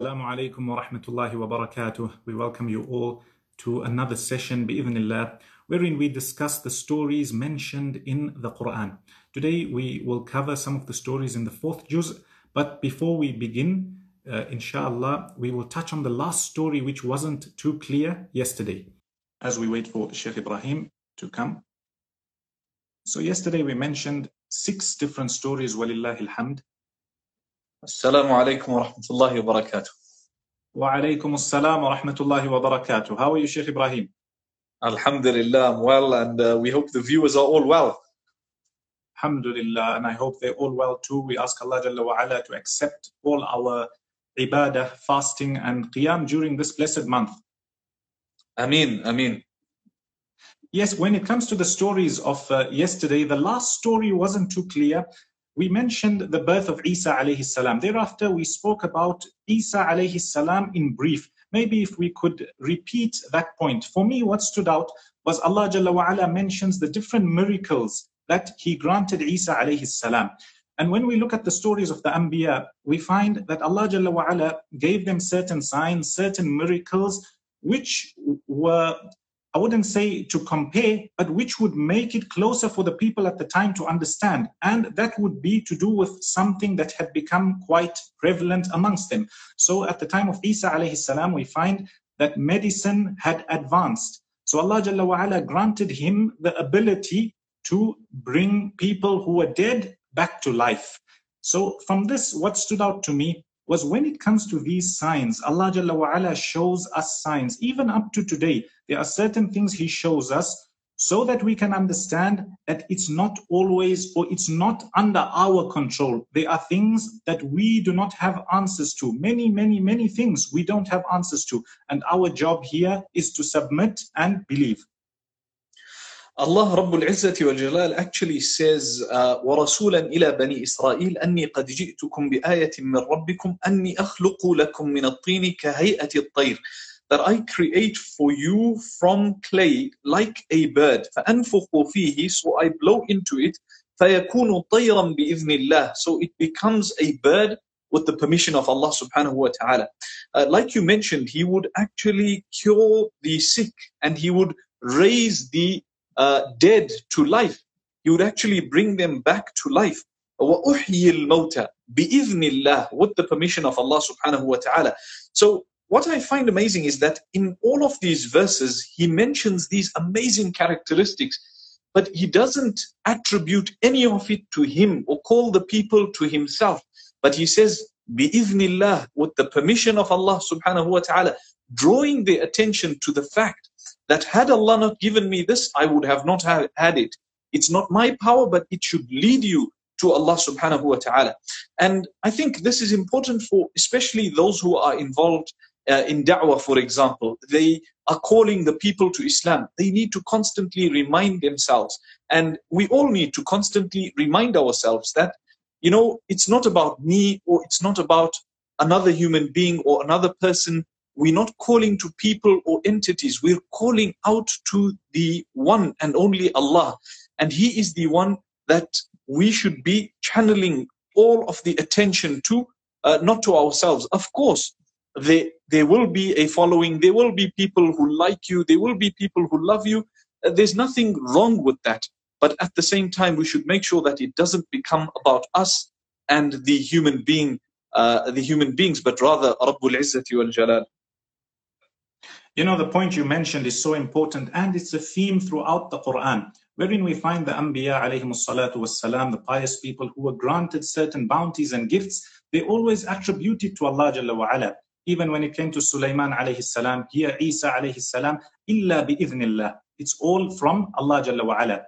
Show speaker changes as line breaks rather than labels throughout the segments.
Assalamu alaikum wa rahmatullahi wa barakatuh. We welcome you all to another session, bi'idhnillah, wherein we discuss the stories mentioned in the Quran. Today we will cover some of the stories in the fourth juz, but before we begin, uh, inshallah, we will touch on the last story which wasn't too clear yesterday. As we wait for Sheikh Ibrahim to come. So yesterday we mentioned six different stories, walillahi
السلام عليكم ورحمة الله وبركاته.
وعليكم السلام ورحمة الله وبركاته. How are you, Sheikh Ibrahim?
Alhamdulillah, I'm well, and uh, we hope the viewers are all well.
Alhamdulillah, and I hope they're all well too. We ask Allah Jalla wa ala to accept all our ibadah, fasting, and qiyam during this blessed month.
Ameen, Ameen.
Yes, when it comes to the stories of uh, yesterday, the last story wasn't too clear. We mentioned the birth of Isa alayhi salam. Thereafter, we spoke about Isa alayhi salam in brief. Maybe if we could repeat that point. For me, what stood out was Allah Jalla wa ala mentions the different miracles that He granted Isa alayhi salam. And when we look at the stories of the Anbiya, we find that Allah Jalla wa ala gave them certain signs, certain miracles, which were I wouldn't say to compare, but which would make it closer for the people at the time to understand. And that would be to do with something that had become quite prevalent amongst them. So at the time of Isa alayhi salam, we find that medicine had advanced. So Allah Jalla wa ala granted him the ability to bring people who were dead back to life. So from this, what stood out to me was when it comes to these signs, Allah Jalla wa ala shows us signs. Even up to today, there are certain things He shows us so that we can understand that it's not always or it's not under our control. There are things that we do not have answers to. Many, many, many things we don't have answers to. And our job here is to submit and believe.
Allah Rabbul Izzati wal Jalal actually says uh, ورسولا إلى بني إسرائيل أني قد جئتكم بآية من ربكم أني أخلق لكم من الطين كهيئة الطير that I create for you from clay like a bird فأنفخ فيه so I blow into it فيكون طيرا بإذن الله so it becomes a bird with the permission of Allah subhanahu wa ta'ala. Uh, like you mentioned, he would actually cure the sick and he would raise the uh, dead to life. He would actually bring them back to life. وَأُحْيِي الْمَوْتَى بِإِذْنِ اللَّهِ With the permission of Allah subhanahu wa ta'ala. So what I find amazing is that in all of these verses, he mentions these amazing characteristics, but he doesn't attribute any of it to him or call the people to himself. But he says, bi'idhnillah, with the permission of Allah subhanahu wa ta'ala, drawing the attention to the fact that had Allah not given me this, I would have not had it. It's not my power, but it should lead you to Allah subhanahu wa ta'ala. And I think this is important for especially those who are involved uh, in da'wah, for example. They are calling the people to Islam. They need to constantly remind themselves. And we all need to constantly remind ourselves that, you know, it's not about me or it's not about another human being or another person we're not calling to people or entities. We're calling out to the one and only Allah. And He is the one that we should be channeling all of the attention to, uh, not to ourselves. Of course, there, there will be a following. There will be people who like you. There will be people who love you. Uh, there's nothing wrong with that. But at the same time, we should make sure that it doesn't become about us and the human being, uh, the human beings, but rather Rabbul Izzati wal Jalal.
You know, the point you mentioned is so important, and it's a theme throughout the Quran, wherein we find the Anbiya alayhim salatu wassalam, the pious people who were granted certain bounties and gifts, they always attribute it to Allah Jalla wa ala Even when it came to Sulaiman alayhi salam, here Isa alayhi salam, illa bi'idhnillah. It's all from Allah Jalla wa ala.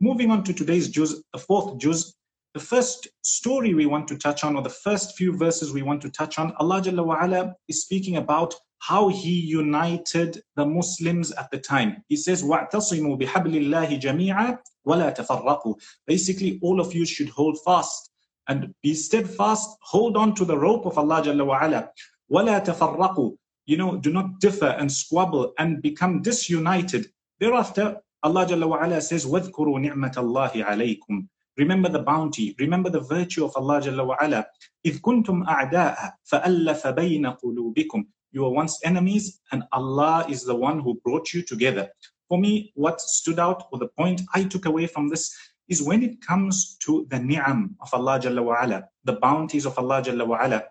Moving on to today's juz, the fourth juz, the first story we want to touch on, or the first few verses we want to touch on, Allah Jalla wa ala is speaking about how he united the Muslims at the time. He says, وَاعْتَصِمُوا بِحَبْلِ اللَّهِ جَمِيعًا وَلَا تَفَرَّقُوا Basically, all of you should hold fast and be steadfast, hold on to the rope of Allah Jalla wa ala. وَلَا تَفَرَّقُوا You know, do not differ and squabble and become disunited. Thereafter, Allah Jalla wa ala says, وَاذْكُرُوا نِعْمَةَ اللَّهِ عَلَيْكُمْ Remember the bounty. Remember the virtue of Allah Jalla wa ala. إِذْ كُنْتُمْ أَعْدَاءَ فَأَلَّفَ بَيْنَ قُلُوبِكُمْ You were once enemies and Allah is the one who brought you together. For me, what stood out or the point I took away from this is when it comes to the ni'am of Allah Jalla wa ala, the bounties of Allah Jalla wa ala,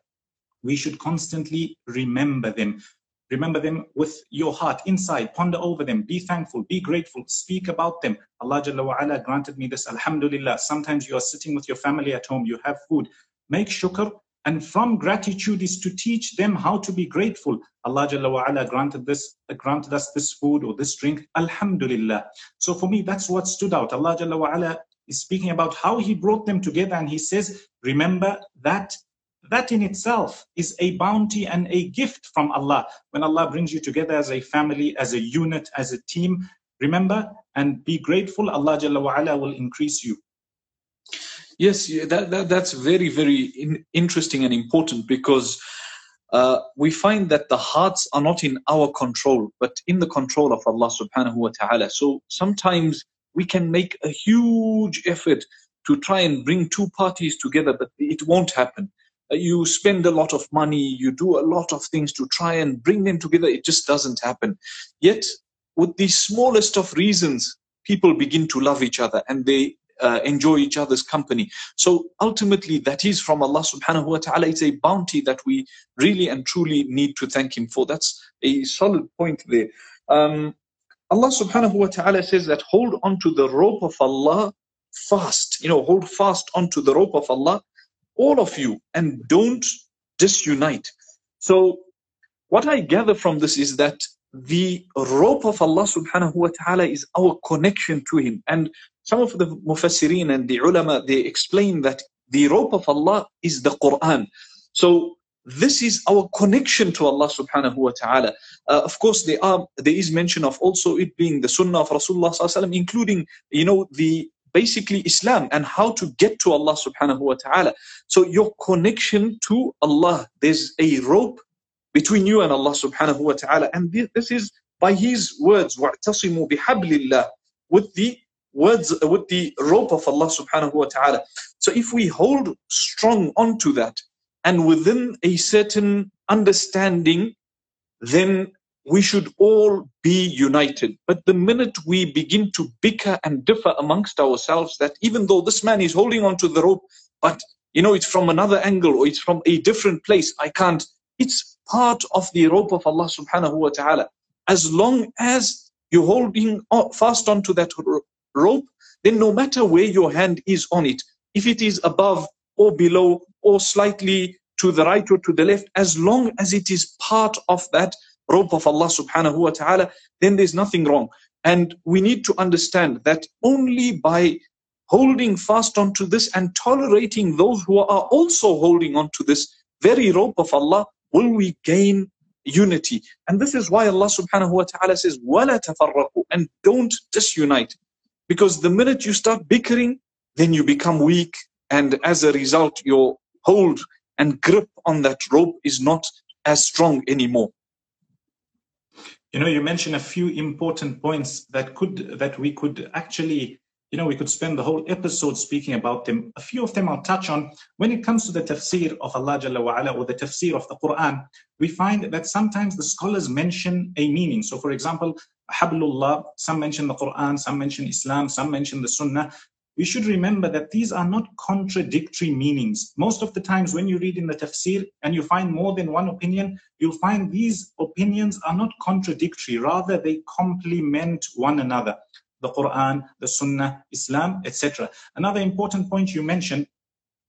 we should constantly remember them. Remember them with your heart inside. Ponder over them. Be thankful. Be grateful. Speak about them. Allah Jalla wa ala granted me this. Alhamdulillah. Sometimes you are sitting with your family at home. You have food. Make shukr. And from gratitude is to teach them how to be grateful. Allah Jalla wa ala granted this, granted us this food or this drink. Alhamdulillah. So for me, that's what stood out. Allah Jalla wa ala is speaking about how He brought them together, and He says, remember that that in itself is a bounty and a gift from Allah. When Allah brings you together as a family, as a unit, as a team, remember and be grateful. Allah Jalla wa ala will increase you.
Yes, that, that that's very very in, interesting and important because uh, we find that the hearts are not in our control, but in the control of Allah Subhanahu wa Taala. So sometimes we can make a huge effort to try and bring two parties together, but it won't happen you spend a lot of money, you do a lot of things to try and bring them together. It just doesn't happen. Yet, with the smallest of reasons, people begin to love each other and they uh, enjoy each other's company. So ultimately, that is from Allah subhanahu wa ta'ala. It's a bounty that we really and truly need to thank Him for. That's a solid point there. Um, Allah subhanahu wa ta'ala says that hold on to the rope of Allah fast. You know, hold fast onto the rope of Allah all of you, and don't disunite. So, what I gather from this is that the rope of Allah subhanahu wa ta'ala is our connection to Him. And some of the mufassirin and the ulama, they explain that the rope of Allah is the Quran. So this is our connection to Allah subhanahu wa ta'ala. Uh, of course, there are there is mention of also it being the sunnah of Rasulullah sallallahu including you know the basically Islam and how to get to Allah subhanahu wa ta'ala. So your connection to Allah, there's a rope between you and Allah subhanahu wa ta'ala. And this is by his words, وَاعْتَصِمُوا بِحَبْلِ اللَّهِ with the words, with the rope of Allah subhanahu wa ta'ala. So if we hold strong onto that and within a certain understanding, then we should all be united. But the minute we begin to bicker and differ amongst ourselves, that even though this man is holding on to the rope, but you know, it's from another angle or it's from a different place, I can't. It's part of the rope of Allah subhanahu wa ta'ala. As long as you're holding fast onto that rope, then no matter where your hand is on it, if it is above or below or slightly to the right or to the left, as long as it is part of that rope of Allah subhanahu wa ta'ala, then there's nothing wrong. And we need to understand that only by holding fast onto this and tolerating those who are also holding onto this very rope of Allah will we gain unity. And this is why Allah subhanahu wa ta'ala says, وَلَا تَفَرَّقُوا And don't disunite. Because the minute you start bickering, then you become weak. And as a result, your hold and grip on that rope is not as strong anymore.
You know, you mentioned a few important points that could that we could actually, you know, we could spend the whole episode speaking about them. A few of them I'll touch on. When it comes to the tafsir of Allah Jalla wa ala, or the tafsir of the Quran, we find that sometimes the scholars mention a meaning. So, for example, Hablullah, some mention the Quran, some mention Islam, some mention the Sunnah we should remember that these are not contradictory meanings. Most of the times when you read in the tafsir and you find more than one opinion, you'll find these opinions are not contradictory, rather they complement one another. The Quran, the Sunnah, Islam, etc. Another important point you mentioned,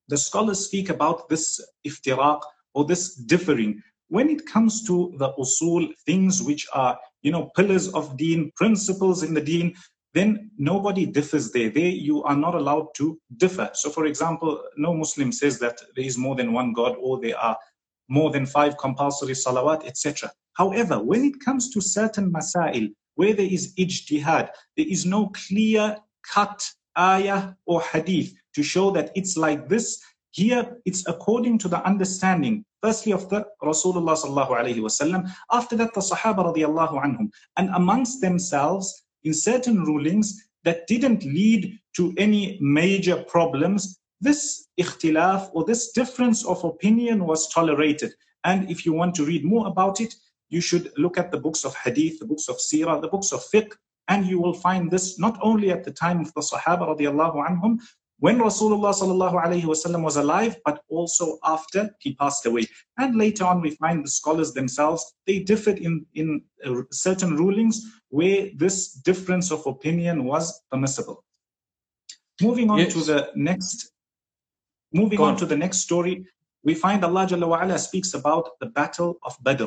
the scholars speak about this iftiraq or this differing. When it comes to the usul, things which are, you know, pillars of deen, principles in the deen, then nobody differs there. There you are not allowed to differ. So, for example, no Muslim says that there is more than one God or there are more than five compulsory salawat, etc. However, when it comes to certain masail where there is ijtihad, there is no clear cut ayah or hadith to show that it's like this. Here, it's according to the understanding, firstly of the Rasulullah after that the Sahaba anhum, and amongst themselves in certain rulings that didn't lead to any major problems, this ikhtilaf or this difference of opinion was tolerated. And if you want to read more about it, you should look at the books of hadith, the books of seerah, the books of fiqh, and you will find this not only at the time of the Sahaba radiallahu anhum, when Rasulullah sallallahu alayhi wasallam was alive, but also after he passed away. And later on, we find the scholars themselves, they differed in, in uh, certain rulings where this difference of opinion was permissible. Moving on yes. to the next, moving on. on to the next story, we find Allah Jalla wa'ala speaks about the battle of Badr.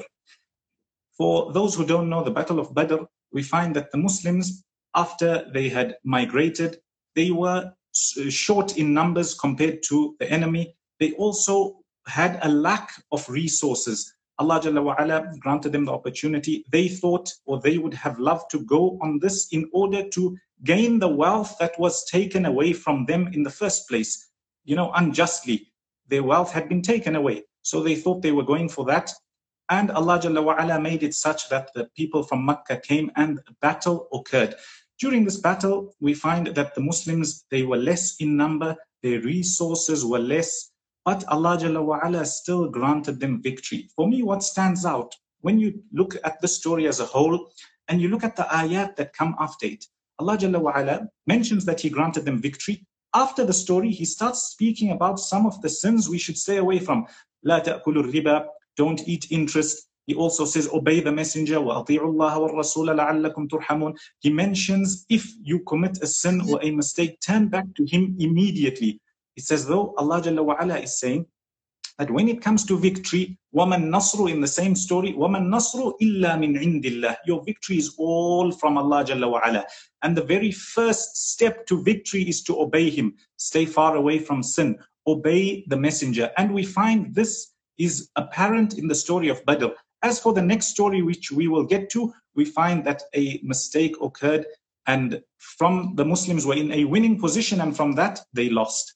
For those who don't know the battle of Badr, we find that the Muslims, after they had migrated, they were short in numbers compared to the enemy. They also had a lack of resources. Allah Jalla wa'ala granted them the opportunity. They thought or they would have loved to go on this in order to gain the wealth that was taken away from them in the first place. You know, unjustly. Their wealth had been taken away. So they thought they were going for that. And Allah Jalla wa'ala made it such that the people from Mecca came and battle occurred. During this battle, we find that the Muslims, they were less in number, their resources were less, but Allah Jalla wa'ala still granted them victory. For me, what stands out, when you look at the story as a whole, and you look at the ayat that come after it, Allah Jalla wa'ala mentions that He granted them victory. After the story, He starts speaking about some of the sins we should stay away from. لا تأكلوا الربا, don't eat interest, he also says, obey the messenger, He mentions if you commit a sin or a mistake, turn back to him immediately. It says, though Allah Jalla wa'ala is saying that when it comes to victory, وَمَن nasru in the same story, وَمَن nasru illa min indillah. Your victory is all from Allah Jalla wa'ala. And the very first step to victory is to obey Him. Stay far away from sin. Obey the messenger. And we find this is apparent in the story of Badr. As for the next story, which we will get to, we find that a mistake occurred and from the Muslims were in a winning position and from that they lost.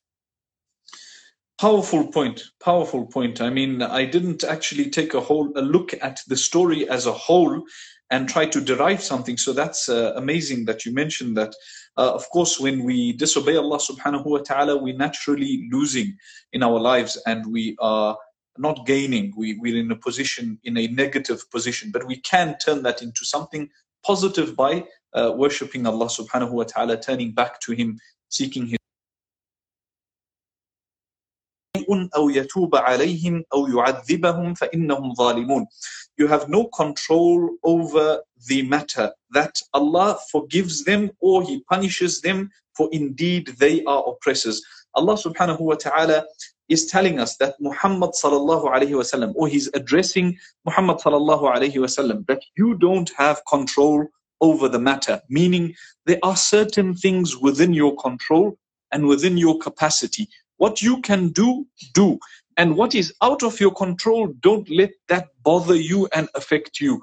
Powerful point, powerful point. I mean, I didn't actually take a whole a look at the story as a whole and try to derive something. So that's uh, amazing that you mentioned that. Uh, of course, when we disobey Allah subhanahu wa ta'ala, we're naturally losing in our lives and we are not gaining. We, we're in a position, in a negative position, but we can turn that into something positive by uh, worshipping Allah subhanahu wa ta'ala, turning back to Him, seeking His. أو يتوب عليهم أو يعذبهم فإنهم ظالمون. You have no control over the matter that Allah forgives them or He punishes them, for indeed they are oppressors. Allah subhanahu wa ta'ala is telling us that Muhammad sallallahu alayhi wasallam, or he's addressing Muhammad sallallahu alayhi wasallam, that you don't have control over the matter, meaning there are certain things within your control and within your capacity. What you can do, do. And what is out of your control, don't let that bother you and affect you.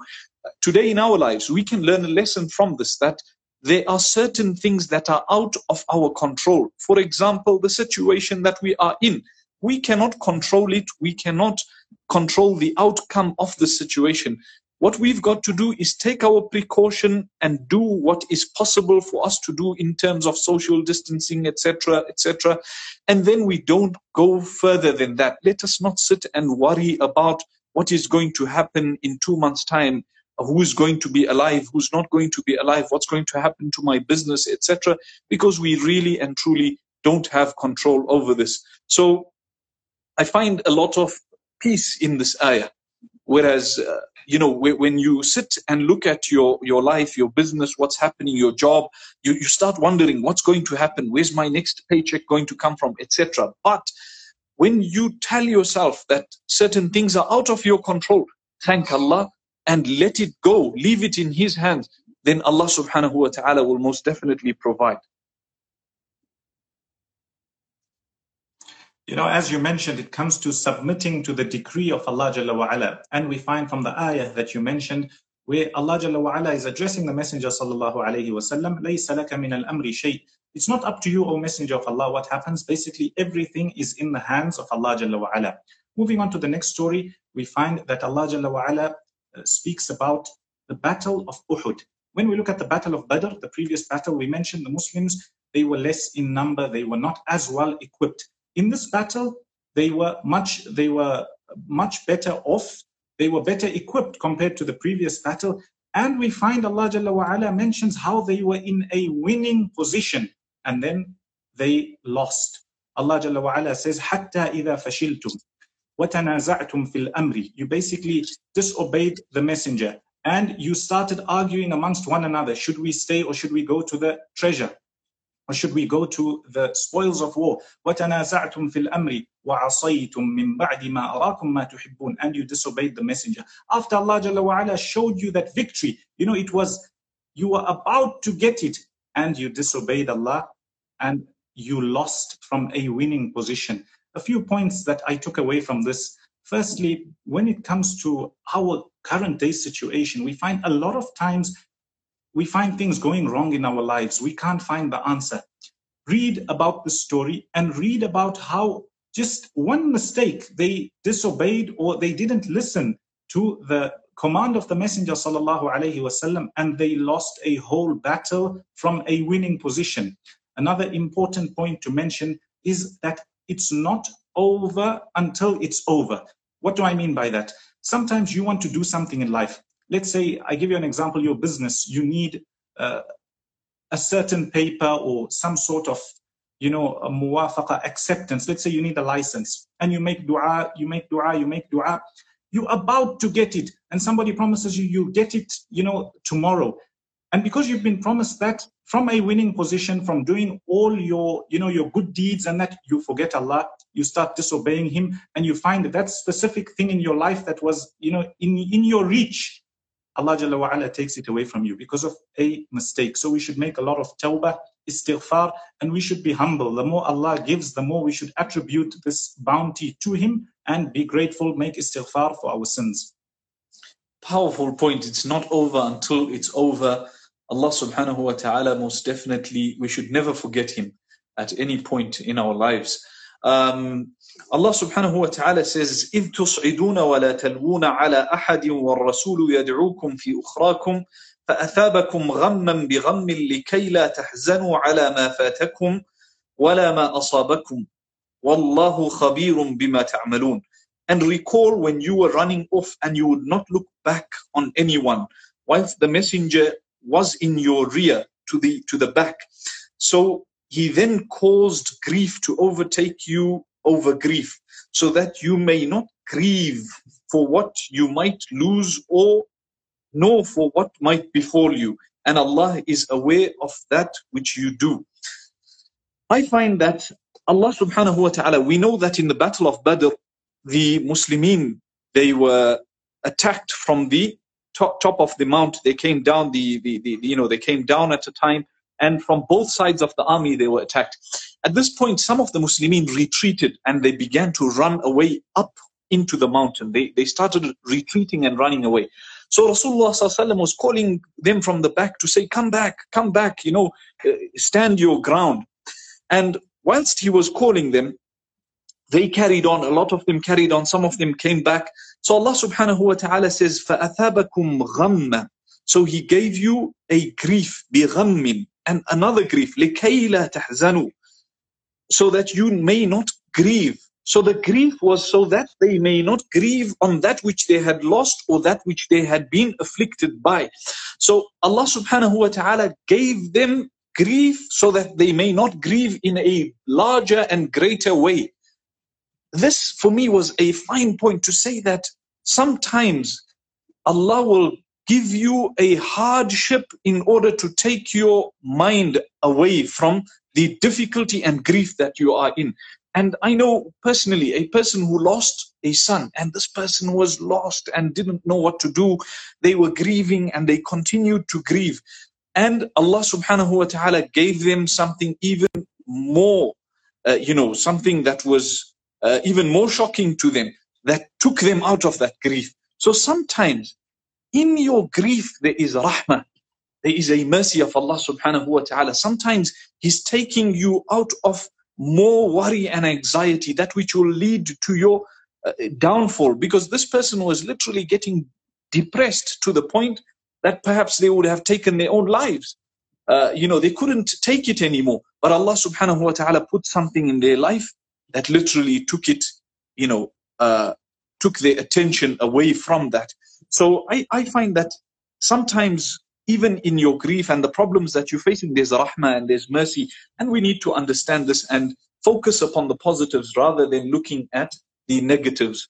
Today in our lives, we can learn a lesson from this that there are certain things that are out of our control. For example, the situation that we are in we cannot control it. We cannot control the outcome of the situation. What we've got to do is take our precaution and do what is possible for us to do in terms of social distancing, etc., etc. And then we don't go further than that. Let us not sit and worry about what is going to happen in two months' time who's going to be alive, who's not going to be alive, what's going to happen to my business, etc. Because we really and truly don't have control over this. So I find a lot of peace in this ayah. Whereas, uh, you know, when you sit and look at your, your life, your business, what's happening, your job, you, you start wondering what's going to happen, where's my next paycheck going to come from, etc. But when you tell yourself that certain things are out of your control, thank Allah and let it go, leave it in His hands, then Allah subhanahu wa ta'ala will most definitely provide.
You know, as you mentioned, it comes to submitting to the decree of Allah Jalla wa'ala. And we find from the ayah that you mentioned, where Allah Jalla wa'ala is addressing the Messenger sallallahu alayhi wasallam, لَيْسَ لَكَ مِنَ الْأَمْرِ شَيْءٍ It's not up to you, O Messenger of Allah, what happens. Basically, everything is in the hands of Allah Jalla wa'ala. Moving on to the next story, we find that Allah Jalla wa'ala uh, speaks about the battle of Uhud. When we look at the battle of Badr, the previous battle, we mentioned the Muslims they were less in number, they were not as well equipped. In this battle, they were much, they were much better off. They were better equipped compared to the previous battle. And we find Allah Jalla wa'ala mentions how they were in a winning position and then they lost. Allah Jalla wa'ala says, حَتَّى إِذَا فَشِلْتُمْ وَتَنَازَعْتُمْ فِي الْأَمْرِ You basically disobeyed the messenger and you started arguing amongst one another. Should we stay or should we go to the treasure? Or should we go to the spoils of war? وَتَنَازَعْتُمْ فِي الْأَمْرِ وَعَصَيْتُمْ مِنْ بَعْدِ مَا أَرَاكُمْ مَا تُحِبُّونَ And you disobeyed the messenger. After Allah Jalla wa'ala showed you that victory, you know, it was, you were about to get it and you disobeyed Allah and you lost from a winning position. A few points that I took away from this. Firstly, when it comes to our current day situation, we find a lot of times we find things going wrong in our lives. We can't find the answer. Read about the story and read about how just one mistake they disobeyed or they didn't listen to the command of the messenger sallallahu alaihi wasallam and they lost a whole battle from a winning position another important point to mention is that it's not over until it's over what do i mean by that sometimes you want to do something in life let's say I give you an example, your business, you need uh, a certain paper or some sort of, you know, a muwafaqa acceptance. Let's say you need a license and you make dua, you make dua, you make dua. You're about to get it and somebody promises you, you get it, you know, tomorrow. And because you've been promised that from a winning position, from doing all your, you know, your good deeds and that you forget Allah, you start disobeying Him and you find that, that specific thing in your life that was, you know, in, in your reach, Allah Jalla wa'ala takes it away from you because of a mistake. So we should make a lot of tawbah, istighfar, and we should be humble. The more Allah gives, the more we should attribute this bounty to Him and be grateful, make istighfar for our sins.
Powerful point. It's not over until it's over. Allah subhanahu wa ta'ala, most definitely, we should never forget Him at any point in our lives. Um, Allah subhanahu wa ta'ala says, إِذْ تُصْعِدُونَ وَلَا تَلْوُونَ عَلَى أَحَدٍ وَالرَّسُولُ يَدْعُوكُمْ فِي أُخْرَاكُمْ فأثابكم غما بغم لكي لا تحزنوا على ما فاتكم ولا ما أصابكم والله خبير بما تعملون And recall when you were running off and you would not look back on anyone whilst the messenger was in your rear to the to the back. So he then caused grief to overtake you over grief, so that you may not grieve for what you might lose or nor for what might befall you. And Allah is aware of that which you do. I find that Allah subhanahu wa ta'ala, we know that in the Battle of Badr, the Muslimin, they were attacked from the top, top of the mount. They came down the, the, the, you know, they came down at a time and from both sides of the army they were attacked. At this point, some of the Muslimin retreated and they began to run away up into the mountain. They, they started retreating and running away. So Rasulullah was calling them from the back to say, come back, come back, you know, uh, stand your ground. And whilst he was calling them, they carried on, a lot of them carried on, some of them came back. So Allah subhanahu wa ta'ala says, فَأَثَابَكُمْ غَمَّ So he gave you a grief, بِغَمٍّ and another grief لكي لا تحزنوا so that you may not grieve so the grief was so that they may not grieve on that which they had lost or that which they had been afflicted by so Allah subhanahu wa ta'ala gave them grief so that they may not grieve in a larger and greater way this for me was a fine point to say that sometimes Allah will give you a hardship in order to take your mind away from the difficulty and grief that you are in. And I know personally a person who lost a son, and this person was lost and didn't know what to do. They were grieving and they continued to grieve. And Allah subhanahu wa ta'ala gave them something even more, uh, you know, something that was uh, even more shocking to them that took them out of that grief. So sometimes in your grief there is rahmah. There is a mercy of Allah subhanahu wa ta'ala. Sometimes he's taking you out of more worry and anxiety that which will lead to your uh, downfall. Because this person was literally getting depressed to the point that perhaps they would have taken their own lives. Uh, you know they couldn't take it anymore. But Allah subhanahu wa ta'ala put something in their life that literally took it, you know, uh, took their attention away from that. So I, I find that sometimes even in your grief and the problems that you're facing, there's rahmah and there's mercy. And we need to understand this and focus upon the positives rather than looking at the negatives.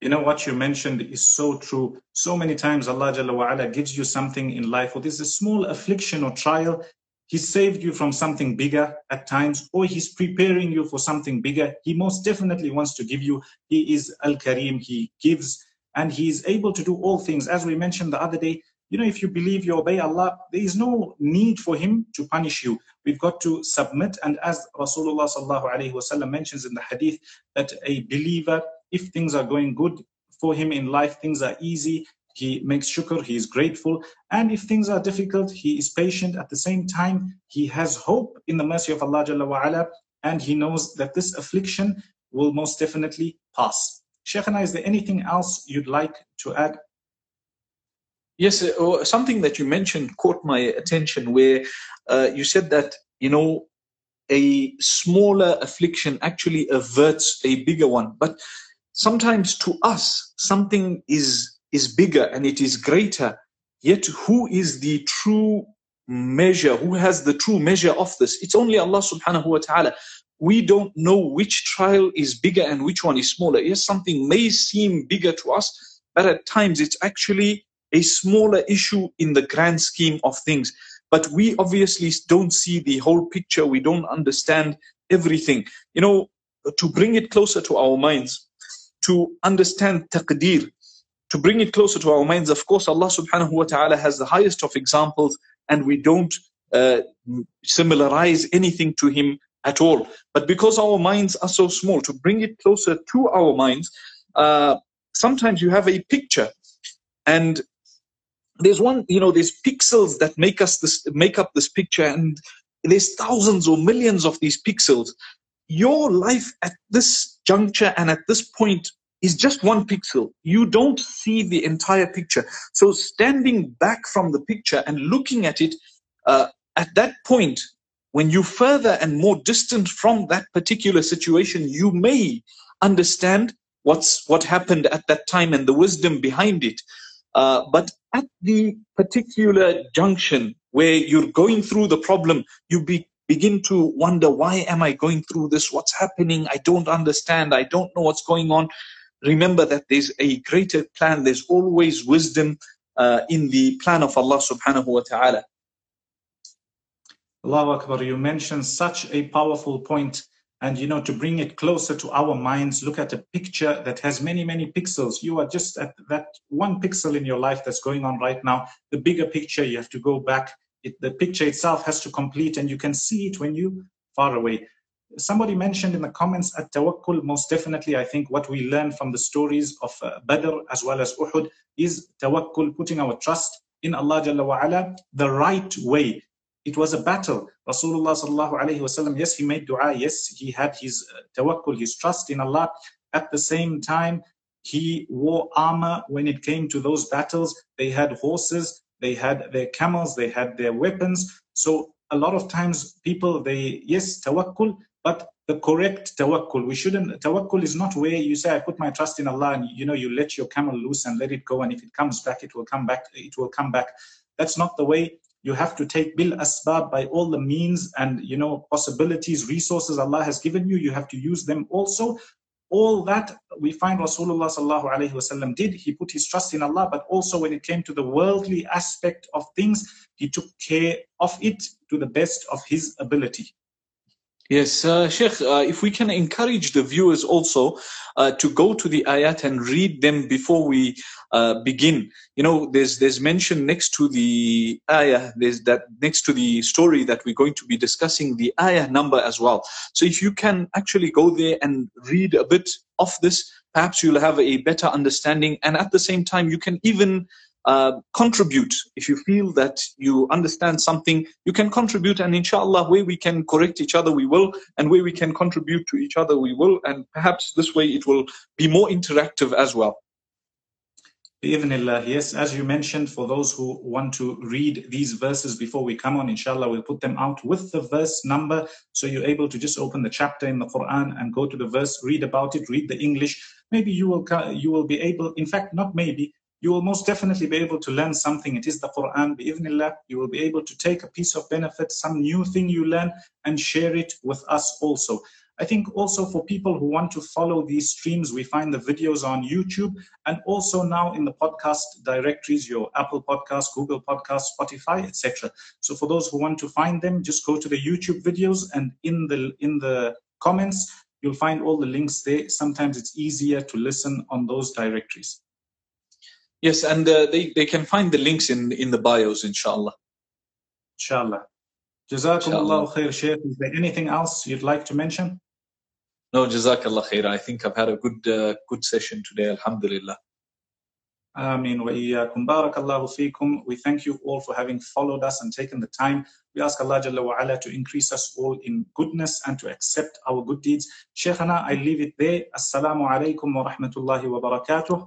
You know what you mentioned is so true. So many times Allah Jalla wa'ala gives you something in life, or there's a small affliction or trial. He saved you from something bigger at times, or He's preparing you for something bigger. He most definitely wants to give you. He is Al Kareem, He gives, and He is able to do all things. As we mentioned the other day, you know, if you believe you obey Allah, there is no need for Him to punish you. We've got to submit. And as Rasulullah sallallahu alaihi wasallam mentions in the hadith, that a believer if things are going good for him in life, things are easy, he makes shukr, he is grateful. And if things are difficult, he is patient. At the same time, he has hope in the mercy of Allah Jalla wa'ala, and he knows that this affliction will most definitely pass. Shaykhana, is there anything else you'd like to add?
Yes, uh, something that you mentioned caught my attention where uh, you said that, you know, a smaller affliction actually averts a bigger one. But sometimes to us something is is bigger and it is greater yet who is the true measure who has the true measure of this it's only allah subhanahu wa ta'ala we don't know which trial is bigger and which one is smaller. Yes something may seem bigger to us but at times it's actually a smaller issue in the grand scheme of things. But we obviously don't see the whole picture. We don't understand everything. You know to bring it closer to our minds to understand taqdeer, to bring it closer to our minds. Of course, Allah subhanahu wa ta'ala has the highest of examples and we don't uh, similarize anything to Him at all. But because our minds are so small, to bring it closer to our minds, uh, sometimes you have a picture and there's one, you know, there's pixels that make us this, make up this picture and there's thousands or millions of these pixels your life at this juncture and at this point is just one pixel. You don't see the entire picture. So standing back from the picture and looking at it uh, at that point, when you further and more distant from that particular situation, you may understand what's what happened at that time and the wisdom behind it. Uh, but at the particular junction where you're going through the problem, you be begin to wonder why am i going through this? What's happening? I don't understand. I don't know what's going on. Remember that there's a greater plan. There's always wisdom uh, in the plan of allah subhanahu wa ta'ala
Allahu Akbar, you mentioned such a powerful point and you know to bring it closer to our minds look at a picture that has many many pixels. You are just at that one pixel in your life that's going on right now. The bigger picture you have to go back. It, the picture itself has to complete and you can see it when you far away. Somebody mentioned in the comments at tawakkul most definitely i think what we learn from the stories of uh, badr as well as uhud is tawakkul putting our trust in allah Jalla wa ala, the right way it was a battle rasulullah sallallahu wasallam yes he made dua yes he had his uh, tawakkul his trust in allah at the same time he wore armor when it came to those battles they had horses they had their camels, they had their weapons. So a lot of times people, they, yes, tawakkul, but the correct tawakkul. We shouldn't, tawakkul is not where you say, I put my trust in Allah and you know, you let your camel loose and let it go. And if it comes back, it will come back, it will come back. That's not the way you have to take bil asbab by all the means and you know possibilities resources allah has given you you have to use them also all that we find Rasulullah sallallahu alaihi wasallam did. He put his trust in Allah, but also when it came to the worldly aspect of things, he took care of it to the best of his ability.
Yes, uh, Sheikh, uh, if we can encourage the viewers also uh, to go to the ayat and read them before we uh, begin. You know, there's there's mention next to the ayah, there's that next to the story that we're going to be discussing the ayah number as well. So if you can actually go there and read a bit of this, perhaps you'll have a better understanding, and at the same time, you can even uh, contribute. If you feel that you understand something, you can contribute, and inshallah, where we can correct each other, we will, and where we can contribute to each other, we will, and perhaps this way it will be more interactive as well.
Bi'idhnillah, yes, as you mentioned, for those who want to read these verses before we come on, inshallah, we'll put them out with the verse number. So you're able to just open the chapter in the Quran and go to the verse, read about it, read the English. Maybe you will, you will be able, in fact, not maybe, you will most definitely be able to learn something. It is the Quran, bi'idhnillah. You will be able to take a piece of benefit, some new thing you learn, and share it with us also. I think also for people who want to follow these streams, we find the videos on YouTube and also now in the podcast directories, your Apple Podcast, Google Podcast, Spotify, etc. So for those who want to find them, just go to the YouTube videos and in the in the comments, you'll find all the links there. Sometimes it's easier to listen on those directories.
Yes, and uh, they, they can find the links in in the bios, inshallah.
Inshallah. Jazakum Allah khair, Sheikh. Is there anything else you'd like to mention?
No, Jazakallah khair. I think I've had a good uh, good session today, Alhamdulillah.
Ameen wa iyyakum. Barakallahu feekum. We thank you all for having followed us and taken the time. We ask Allah Jalla wa ala to increase us all in goodness and to accept our good deeds. Shaykhana, I leave it there. Assalamu alaikum wa rahmatullahi wa barakatuh.